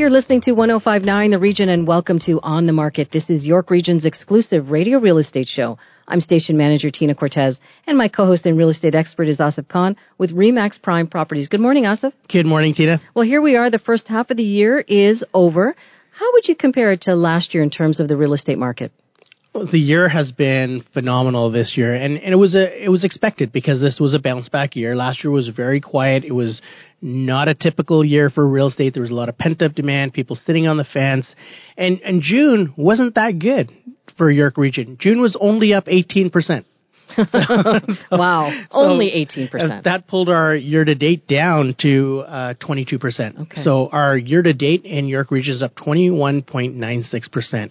You're listening to 1059 The Region and welcome to On the Market. This is York Region's exclusive radio real estate show. I'm station manager Tina Cortez and my co-host and real estate expert is Asif Khan with Remax Prime Properties. Good morning, Asif. Good morning, Tina. Well, here we are. The first half of the year is over. How would you compare it to last year in terms of the real estate market? The year has been phenomenal this year, and, and it was a it was expected because this was a bounce back year. Last year was very quiet. It was not a typical year for real estate. There was a lot of pent up demand, people sitting on the fence, and and June wasn't that good for York Region. June was only up eighteen percent. So, wow, so only 18%. That pulled our year to date down to uh, 22%. Okay. So our year to date in York Region is up 21.96%.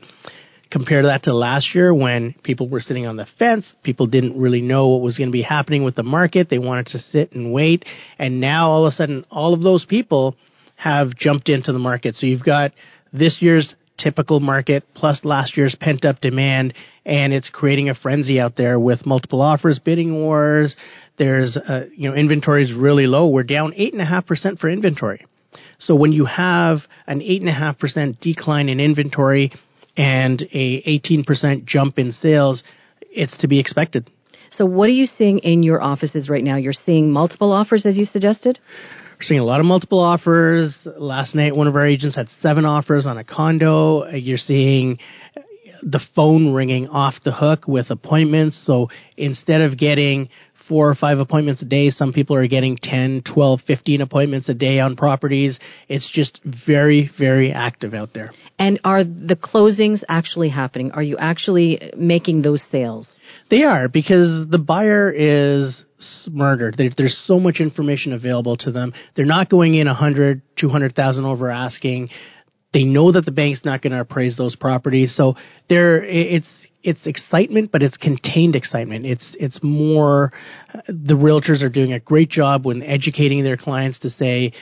Compare that to last year when people were sitting on the fence. People didn't really know what was going to be happening with the market. They wanted to sit and wait. And now all of a sudden, all of those people have jumped into the market. So you've got this year's typical market plus last year's pent up demand and it's creating a frenzy out there with multiple offers, bidding wars. There's, uh, you know, inventory is really low. We're down eight and a half percent for inventory. So when you have an eight and a half percent decline in inventory, and a 18% jump in sales, it's to be expected. So what are you seeing in your offices right now? You're seeing multiple offers as you suggested? We're seeing a lot of multiple offers. Last night, one of our agents had seven offers on a condo. You're seeing the phone ringing off the hook with appointments. So instead of getting four or five appointments a day. Some people are getting 10, 12, 15 appointments a day on properties. It's just very, very active out there. And are the closings actually happening? Are you actually making those sales? They are because the buyer is murdered. there's so much information available to them. They're not going in 100, 200,000 over asking. They know that the bank's not going to appraise those properties. So there, it's, it's excitement, but it's contained excitement. It's it's more uh, the realtors are doing a great job when educating their clients to say,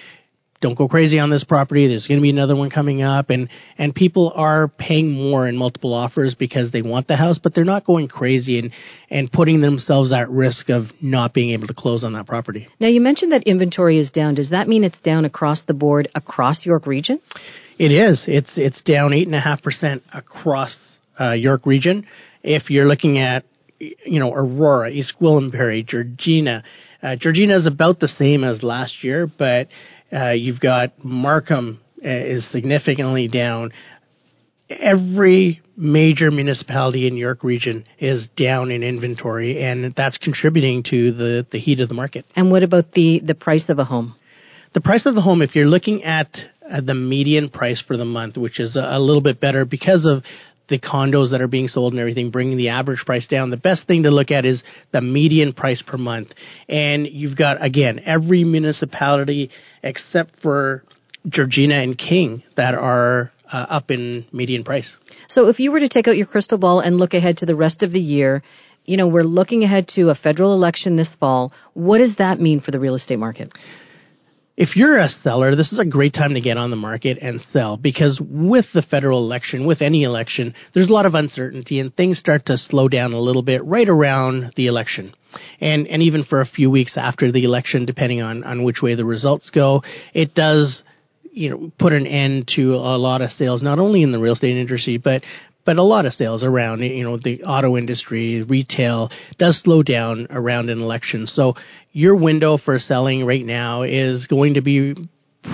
don't go crazy on this property. There's going to be another one coming up, and and people are paying more in multiple offers because they want the house, but they're not going crazy and and putting themselves at risk of not being able to close on that property. Now you mentioned that inventory is down. Does that mean it's down across the board across York Region? It is. It's it's down eight and a half percent across uh, York region. If you're looking at, you know, Aurora, East Gwillimbury, Georgina, uh, Georgina is about the same as last year, but uh, you've got Markham uh, is significantly down. Every major municipality in York region is down in inventory, and that's contributing to the, the heat of the market. And what about the, the price of a home? The price of the home, if you're looking at the median price for the month, which is a, little bit better because of the condos that are being sold and everything, bringing the average price down. The best thing to look at is the median price per month. And you've got, again, every municipality except for Georgina and King that are uh, up in median price. So if you were to take out your crystal ball and look ahead to the rest of the year, you know, we're looking ahead to a federal election this fall. What does that mean for the real estate market? If you're a seller, this is a great time to get on the market and sell because with the federal election, with any election, there's a lot of uncertainty and things start to slow down a little bit right around the election. And, and even for a few weeks after the election, depending on, on which way the results go, it does you know, put an end to a lot of sales, not only in the real estate industry, but but a lot of sales around, you know, the auto industry, retail does slow down around an election. So your window for selling right now is going to be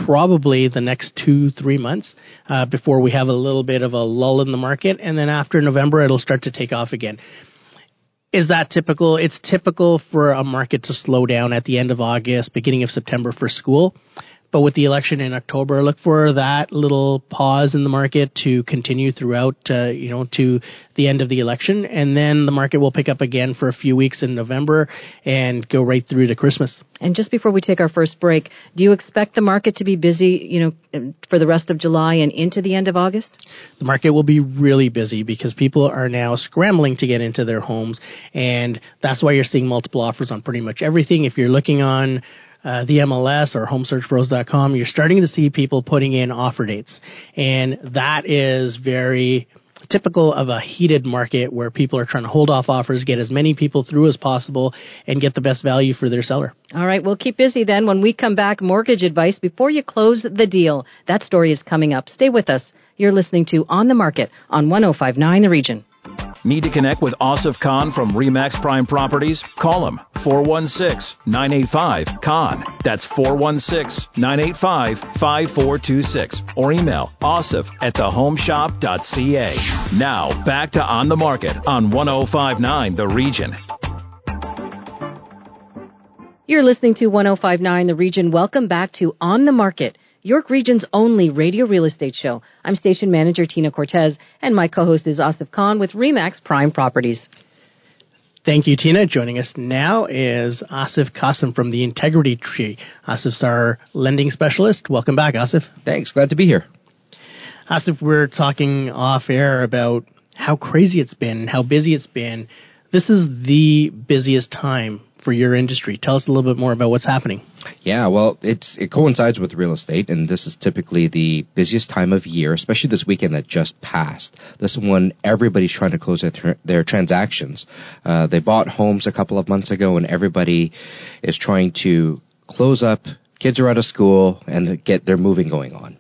probably the next two, three months uh, before we have a little bit of a lull in the market. And then after November, it'll start to take off again. Is that typical? It's typical for a market to slow down at the end of August, beginning of September for school but with the election in October, look for that little pause in the market to continue throughout, uh, you know, to the end of the election, and then the market will pick up again for a few weeks in November and go right through to Christmas. And just before we take our first break, do you expect the market to be busy, you know, for the rest of July and into the end of August? The market will be really busy because people are now scrambling to get into their homes, and that's why you're seeing multiple offers on pretty much everything. If you're looking on uh, the MLS or homesearchbros.com, you're starting to see people putting in offer dates. And that is very typical of a heated market where people are trying to hold off offers, get as many people through as possible, and get the best value for their seller. All right, we'll keep busy then. When we come back, mortgage advice before you close the deal. That story is coming up. Stay with us. You're listening to On the Market on 1059 The Region. Need to connect with Asif Khan from Remax Prime Properties? Call him 416-985-KHAN. That's 416-985-5426 or email asif at thehomeshop.ca. Now back to On the Market on 1059 The Region. You're listening to 1059 The Region. Welcome back to On the Market. York Region's only radio real estate show. I'm station manager Tina Cortez, and my co-host is Asif Khan with Remax Prime Properties. Thank you, Tina. Joining us now is Asif Qasim from the Integrity Tree. Asif's our lending specialist. Welcome back, Asif. Thanks. Glad to be here. Asif, we're talking off air about how crazy it's been, how busy it's been. This is the busiest time for your industry. Tell us a little bit more about what's happening. Yeah, well, it's it coincides with real estate, and this is typically the busiest time of year, especially this weekend that just passed. This is when everybody's trying to close their, tra- their transactions. Uh, they bought homes a couple of months ago, and everybody is trying to close up. Kids are out of school, and get their moving going on,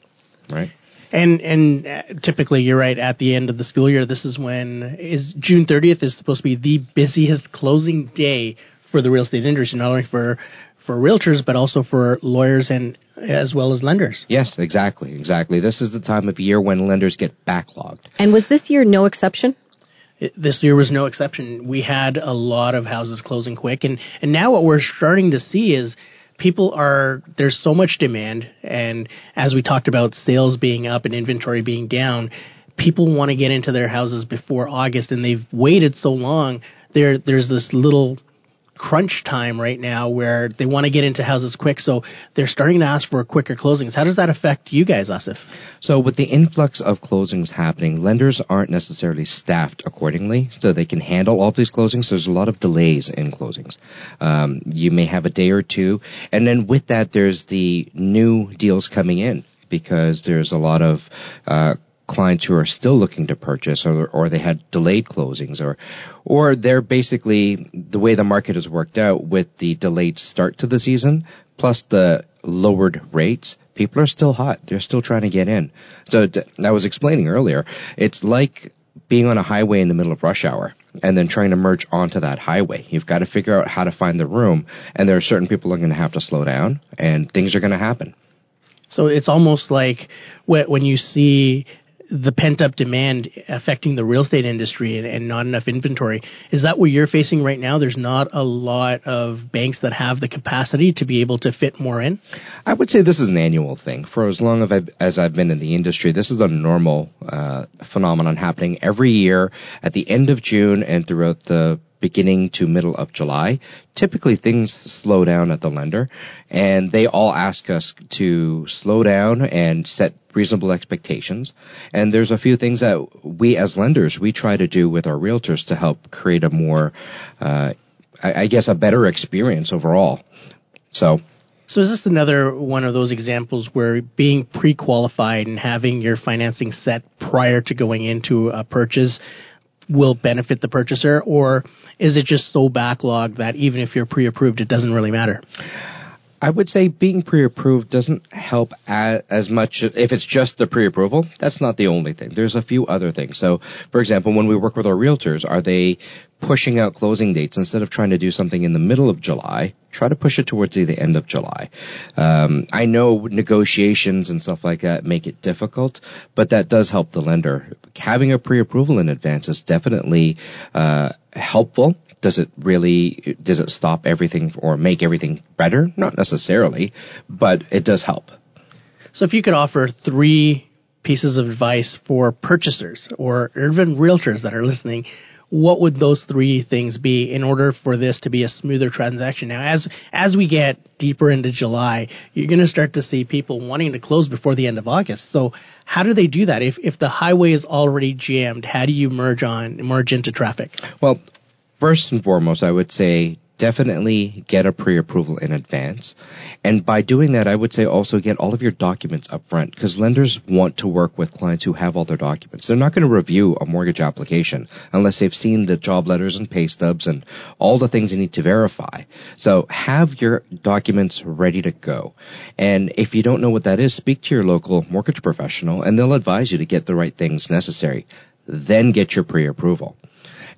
right? And and uh, typically, you're right. At the end of the school year, this is when is June 30th is supposed to be the busiest closing day for the real estate industry, not only for for realtors but also for lawyers and as well as lenders. Yes, exactly, exactly. This is the time of year when lenders get backlogged. And was this year no exception? It, this year was no exception. We had a lot of houses closing quick, and and now what we're starting to see is people are there's so much demand, and as we talked about, sales being up and inventory being down. People want to get into their houses before August, and they've waited so long. There, there's this little crunch time right now where they want to get into houses quick, so they're starting to ask for quicker closings. How does that affect you guys, Asif? So with the influx of closings happening, lenders aren't necessarily staffed accordingly, so they can handle all these closings. There's a lot of delays in closings. Um, you may have a day or two, and then with that, there's the new deals coming in because there's a lot of uh, clients who are still looking to purchase or, or they had delayed closings or or they're basically the way the market has worked out with the delayed start to the season plus the lowered rates people are still hot they're still trying to get in so I was explaining earlier it's like being on a highway in the middle of rush hour and then trying to merge onto that highway. You've got to figure out how to find the room, and there are certain people who are going to have to slow down, and things are going to happen. So it's almost like when you see the pent up demand affecting the real estate industry and, and, not enough inventory. Is that what you're facing right now? There's not a lot of banks that have the capacity to be able to fit more in? I would say this is an annual thing. For as long as I've, as I've been in the industry, this is a normal uh, phenomenon happening every year at the end of June and throughout the beginning to middle of July. Typically things slow down at the lender and they all ask us to slow down and set reasonable expectations. And there's a few things that we as lenders, we try to do with our realtors to help create a more, uh, I, I guess a better experience overall. So, so is this another one of those examples where being pre-qualified and having your financing set prior to going into a purchase will benefit the purchaser, or is it just so backlogged that even if you're pre-approved, it doesn't really matter? I would say being pre-approved doesn't help as much if it's just the pre-approval. That's not the only thing. There's a few other things. So, for example, when we work with our realtors, are they pushing out closing dates instead of trying to do something in the middle of July? Try to push it towards the end of July. Um, I know negotiations and stuff like that make it difficult, but that does help the lender. Having a pre-approval in advance is definitely uh, helpful does it really does it stop everything or make everything better? Not necessarily, but it does help. So if you could offer three pieces of advice for purchasers or even realtors that are listening, what would those three things be in order for this to be a smoother transaction? Now, as as we get deeper into July, you're going to start to see people wanting to close before the end of August. So, how do they do that? If if the highway is already jammed, how do you merge on merge into traffic? Well, first and foremost, I would say definitely get a pre-approval in advance. And by doing that, I would say also get all of your documents up front because lenders want to work with clients who have all their documents. They're not going to review a mortgage application unless they've seen the job letters and pay stubs and all the things you need to verify. So have your documents ready to go. And if you don't know what that is, speak to your local mortgage professional and they'll advise you to get the right things necessary. Then get your pre-approval.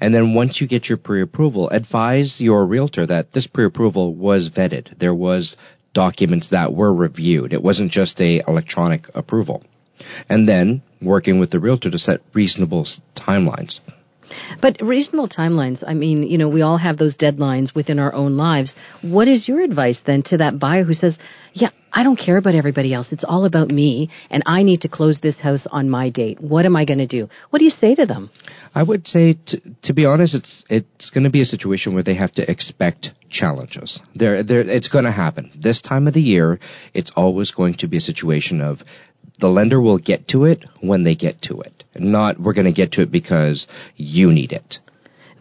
And then once you get your pre-approval, advise your realtor that this pre-approval was vetted. There was documents that were reviewed. It wasn't just a electronic approval. And then working with the realtor to set reasonable timelines. But reasonable timelines, I mean, you know, we all have those deadlines within our own lives. What is your advice then to that buyer who says, yeah, I don't care about everybody else. It's all about me and I need to close this house on my date. What am I going to do? What do you say to them? I would say, to, to be honest, it's it's going to be a situation where they have to expect challenges. There, there, it's going to happen. This time of the year, it's always going to be a situation of the lender will get to it when they get to it. Not we're going to get to it because you need it.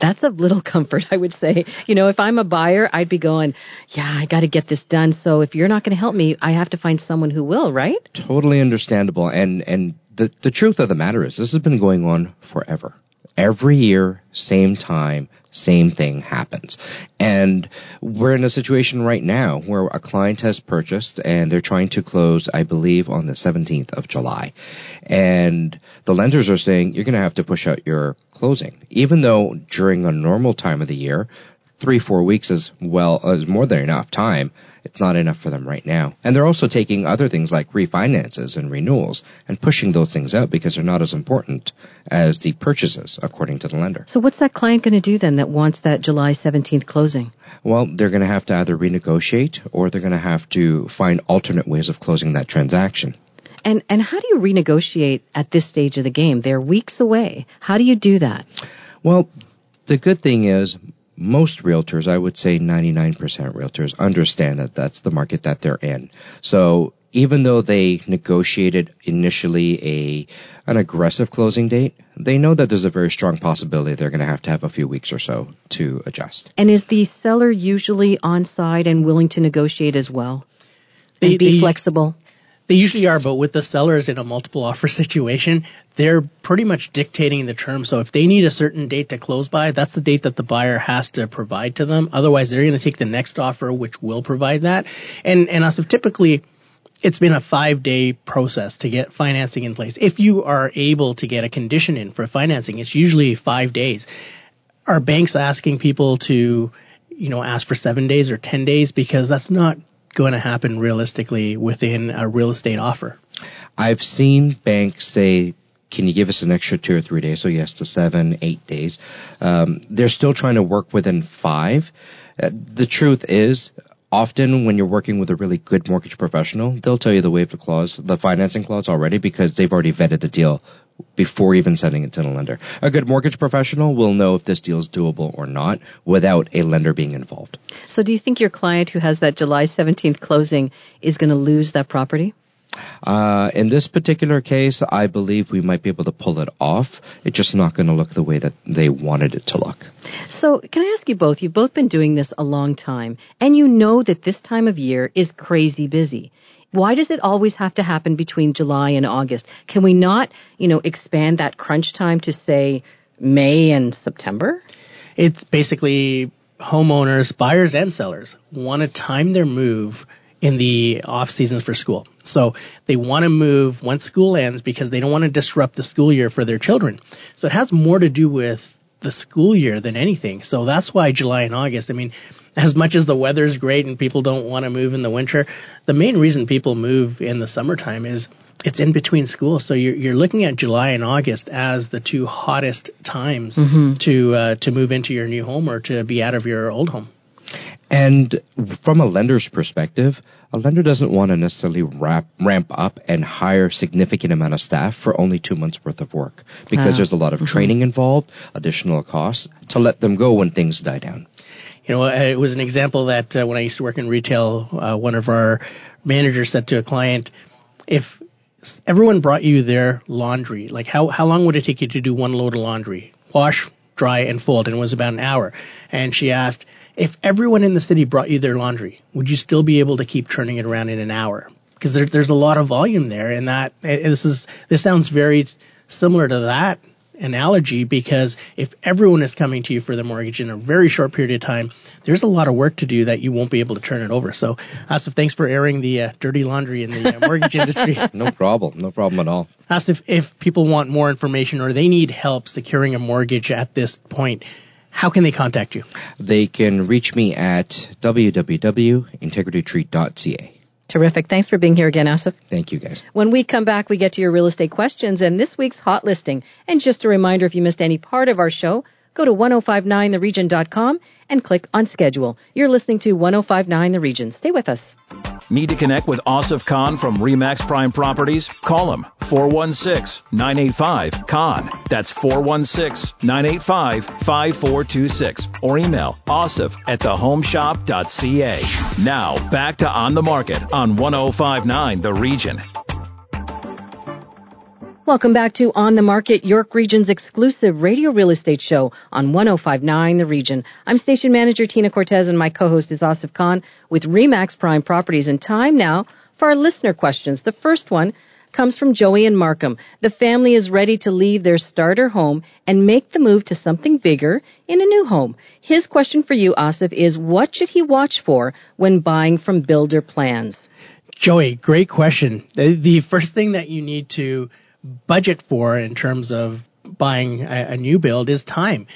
That's a little comfort, I would say. You know, if I'm a buyer, I'd be going, yeah, I got to get this done. So if you're not going to help me, I have to find someone who will, right? Totally understandable. And, and the, the truth of the matter is this has been going on forever. Every year, same time, same thing happens. And we're in a situation right now where a client has purchased and they're trying to close, I believe, on the 17th of July. And the lenders are saying you're going to have to push out your closing. Even though during a normal time of the year, three, four weeks is well, is more than enough time it's not enough for them right now. And they're also taking other things like refinances and renewals and pushing those things out because they're not as important as the purchases, according to the lender. So what's that client going to do then that wants that July 17th closing? Well, they're going to have to either renegotiate or they're going to have to find alternate ways of closing that transaction. And and how do you renegotiate at this stage of the game? They're weeks away. How do you do that? Well, the good thing is most realtors, I would say 99% realtors, understand that that's the market that they're in. So even though they negotiated initially a an aggressive closing date, they know that there's a very strong possibility they're going to have to have a few weeks or so to adjust. And is the seller usually on side and willing to negotiate as well? They, and be they, flexible? They usually are, but with the sellers in a multiple offer situation, they're pretty much dictating the terms. So if they need a certain date to close by, that's the date that the buyer has to provide to them. Otherwise, they're going to take the next offer, which will provide that. And and as typically, it's been a five day process to get financing in place. If you are able to get a condition in for financing, it's usually five days. Are banks asking people to, you know, ask for seven days or ten days because that's not going to happen realistically within a real estate offer? I've seen banks say, can you give us an extra two or three days? So yes, to seven, eight days. Um, they're still trying to work within five. Uh, the truth is, often when you're working with a really good mortgage professional, they'll tell you the waive the clause, the financing clause already because they've already vetted the deal before even sending it to the lender. A good mortgage professional will know if this deal is doable or not without a lender being involved. So do you think your client who has that July 17th closing is going to lose that property? Uh, in this particular case, I believe we might be able to pull it off. It's just not going to look the way that they wanted it to look. So, can I ask you both? You've both been doing this a long time, and you know that this time of year is crazy busy. Why does it always have to happen between July and August? Can we not, you know, expand that crunch time to say May and September? It's basically homeowners, buyers and sellers want to time their move in the off seasons for school. So they want to move once school ends because they don't want to disrupt the school year for their children. So it has more to do with the school year than anything. So that's why July and August. I mean, as much as the weather's great and people don't want to move in the winter, the main reason people move in the summertime is it's in between school. So you're, you're looking at July and August as the two hottest times mm-hmm. to uh, to move into your new home or to be out of your old home. And from a lender's perspective, a lender doesn't want to necessarily wrap, ramp up and hire significant amount of staff for only two months worth of work because uh, there's a lot of mm-hmm. training involved, additional costs to let them go when things die down. You know, it was an example that uh, when I used to work in retail, uh, one of our managers said to a client, if everyone brought you their laundry, like how, how long would it take you to do one load of laundry? Wash, dry, and fold, and it was about an hour. And she asked, if everyone in the city brought you their laundry, would you still be able to keep turning it around in an hour? Because there, there's a lot of volume there, and that this is this sounds very similar to that analogy because if everyone is coming to you for the mortgage in a very short period of time, there's a lot of work to do that you won't be able to turn it over. So, Asif, thanks for airing the uh, dirty laundry in the uh, mortgage industry. no problem. No problem at all. Asif, if people want more information or they need help securing a mortgage at this point, how can they contact you? They can reach me at www.integritytreat.ca. Terrific. Thanks for being here again, Asif. Thank you, guys. When we come back, we get to your real estate questions and this week's hot listing. And just a reminder, if you missed any part of our show, go to 1059theregion.com and click on schedule. You're listening to 1059 The Region. Stay with us. Need to connect with Asif Khan from Remax Prime Properties? Call him 416-985-KHAN. That's 416-985-5426 or email asif at thehomeshop.ca. Now back to On the Market on 1059 The Region. Welcome back to On the Market, York Region's exclusive radio real estate show on 1059 The Region. I'm station manager Tina Cortez and my co-host is Asif Khan with Remax Prime Properties. And time now for our listener questions. The first one comes from Joey and Markham. The family is ready to leave their starter home and make the move to something bigger in a new home. His question for you, Asif, is what should he watch for when buying from builder plans? Joey, great question. The first thing that you need to budget for in terms of buying a, a new build is time.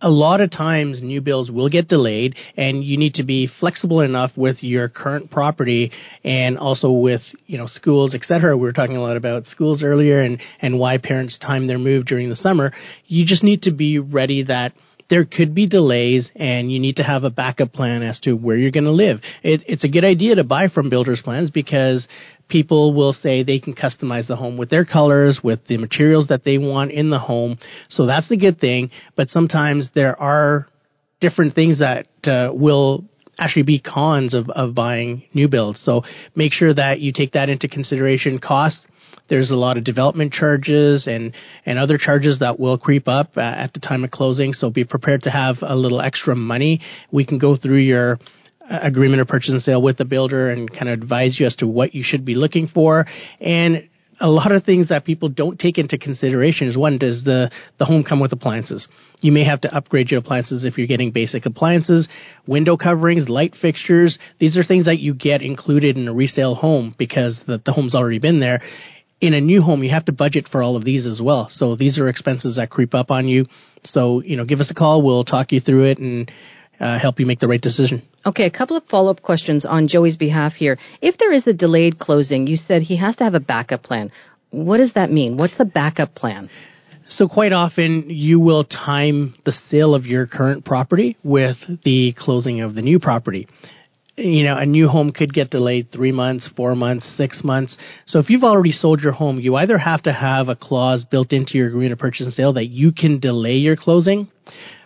A lot of times new builds will get delayed and you need to be flexible enough with your current property and also with you know schools etc we were talking a lot about schools earlier and and why parents time their move during the summer. You just need to be ready that there could be delays and you need to have a backup plan as to where you're going to live. It, it's a good idea to buy from builders plans because people will say they can customize the home with their colors, with the materials that they want in the home. So that's the good thing. But sometimes there are different things that uh, will actually be cons of, of buying new builds. So make sure that you take that into consideration. Cost. There's a lot of development charges and, and other charges that will creep up uh, at the time of closing. So be prepared to have a little extra money. We can go through your agreement of purchase and sale with the builder and kind of advise you as to what you should be looking for. And a lot of things that people don't take into consideration is one, does the, the home come with appliances? You may have to upgrade your appliances if you're getting basic appliances, window coverings, light fixtures. These are things that you get included in a resale home because the, the home's already been there. In a new home, you have to budget for all of these as well. So these are expenses that creep up on you. So, you know, give us a call. We'll talk you through it and uh, help you make the right decision. Okay, a couple of follow up questions on Joey's behalf here. If there is a delayed closing, you said he has to have a backup plan. What does that mean? What's the backup plan? So quite often you will time the sale of your current property with the closing of the new property. You know, a new home could get delayed three months, four months, six months. So if you've already sold your home, you either have to have a clause built into your agreement of purchase and sale that you can delay your closing,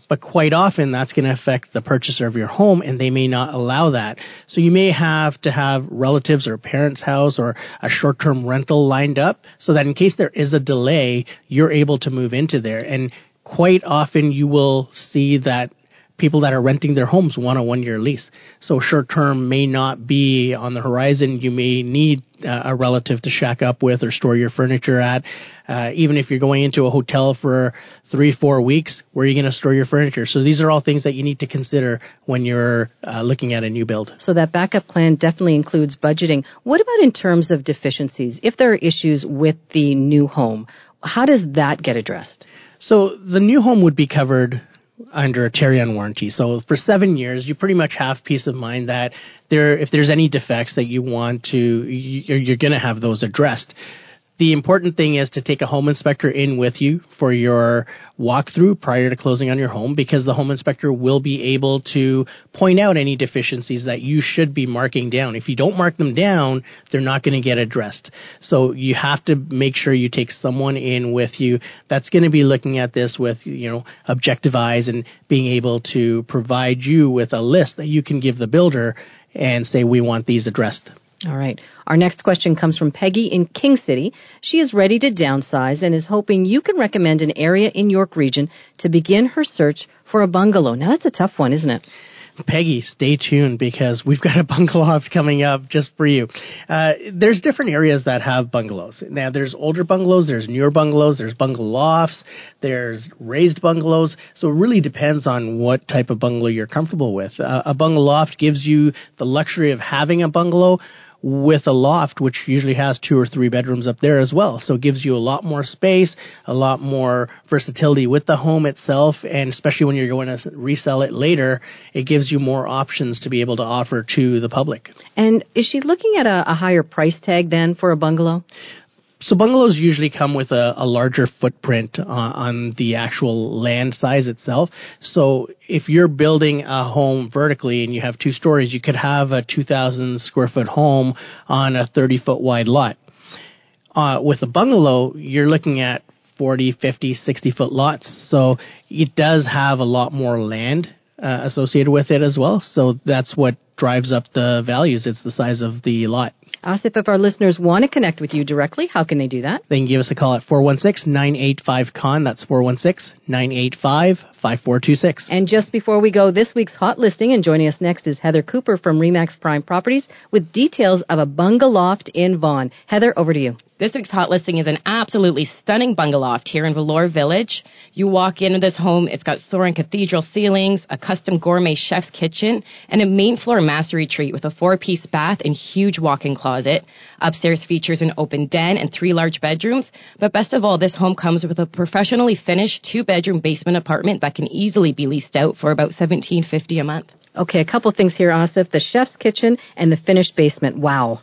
but quite often that's going to affect the purchaser of your home and they may not allow that. So you may have to have relatives or parents' house or a short-term rental lined up so that in case there is a delay, you're able to move into there. And quite often you will see that people that are renting their homes want a one year lease. So short term may not be on the horizon. You may need uh, a relative to shack up with or store your furniture at. Uh, even if you're going into a hotel for three, four weeks, where are you going to store your furniture? So these are all things that you need to consider when you're uh, looking at a new build. So that backup plan definitely includes budgeting. What about in terms of deficiencies? If there are issues with the new home, how does that get addressed? So the new home would be covered under a Tarion warranty. So for seven years, you pretty much have peace of mind that there, if there's any defects that you want to, you're, you're going to have those addressed. The important thing is to take a home inspector in with you for your walkthrough prior to closing on your home because the home inspector will be able to point out any deficiencies that you should be marking down. If you don't mark them down, they're not going to get addressed. So you have to make sure you take someone in with you that's going to be looking at this with, you know, objective eyes and being able to provide you with a list that you can give the builder and say, we want these addressed. All right. Our next question comes from Peggy in King City. She is ready to downsize and is hoping you can recommend an area in York Region to begin her search for a bungalow. Now that's a tough one, isn't it? Peggy, stay tuned because we've got a bungalow coming up just for you. Uh, there's different areas that have bungalows. Now, there's older bungalows, there's newer bungalows, there's bungalow lofts, there's raised bungalows. So it really depends on what type of bungalow you're comfortable with. Uh, a bungalow loft gives you the luxury of having a bungalow with a loft, which usually has two or three bedrooms up there as well. So it gives you a lot more space, a lot more versatility with the home itself, and especially when you're going to resell it later, it gives you more options to be able to offer to the public. And is she looking at a, a higher price tag then for a bungalow? So bungalows usually come with a, a larger footprint on, on, the actual land size itself. So if you're building a home vertically and you have two stories, you could have a 2,000 square foot home on a 30 foot wide lot. Uh, with a bungalow, you're looking at 40, 50, 60 foot lots. So it does have a lot more land uh, associated with it as well. So that's what drives up the values. It's the size of the lot. Asif, if our listeners want to connect with you directly, how can they do that? They can give us a call at 416-985-KHAN. That's 416-985-5426. And just before we go, this week's hot listing, and joining us next is Heather Cooper from Remax Prime Properties with details of a bungalow loft in Vaughan. Heather, over to you. This week's hot listing is an absolutely stunning bungalow here in Vellore Village. You walk into this home, it's got soaring cathedral ceilings, a custom gourmet chef's kitchen, and a main floor master retreat with a four piece bath and huge walk in closet. Upstairs features an open den and three large bedrooms. But best of all, this home comes with a professionally finished two bedroom basement apartment that can easily be leased out for about $17.50 a month. Okay, a couple things here, Asif. The chef's kitchen and the finished basement. Wow.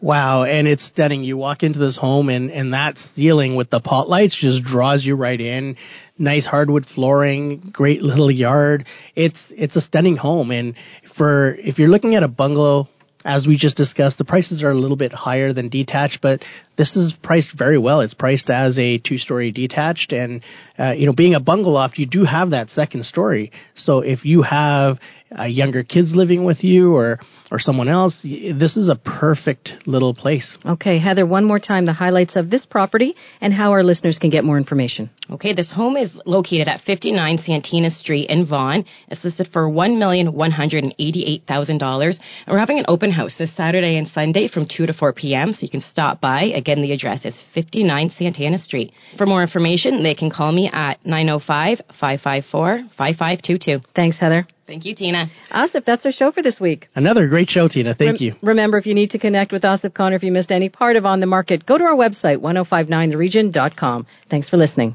Wow, and it's stunning. You walk into this home and, and that ceiling with the pot lights just draws you right in. Nice hardwood flooring, great little yard. It's it's a stunning home and for if you're looking at a bungalow as we just discussed, the prices are a little bit higher than detached, but this is priced very well. It's priced as a two-story detached, and uh, you know, being a bungalow loft, you do have that second story. So if you have uh, younger kids living with you, or or someone else, this is a perfect little place. Okay, Heather, one more time the highlights of this property and how our listeners can get more information. Okay, this home is located at 59 Santina Street in Vaughan. It's listed for $1,188,000. And we're having an open house this Saturday and Sunday from 2 to 4 p.m. So you can stop by. Again, the address is 59 Santana Street. For more information, they can call me at 905 554 5522. Thanks, Heather. Thank you, Tina. Asif, that's our show for this week. Another great show, Tina. Thank Rem- you. Remember, if you need to connect with Asif Khan or if you missed any part of On the Market, go to our website, 1059theregion.com. Thanks for listening.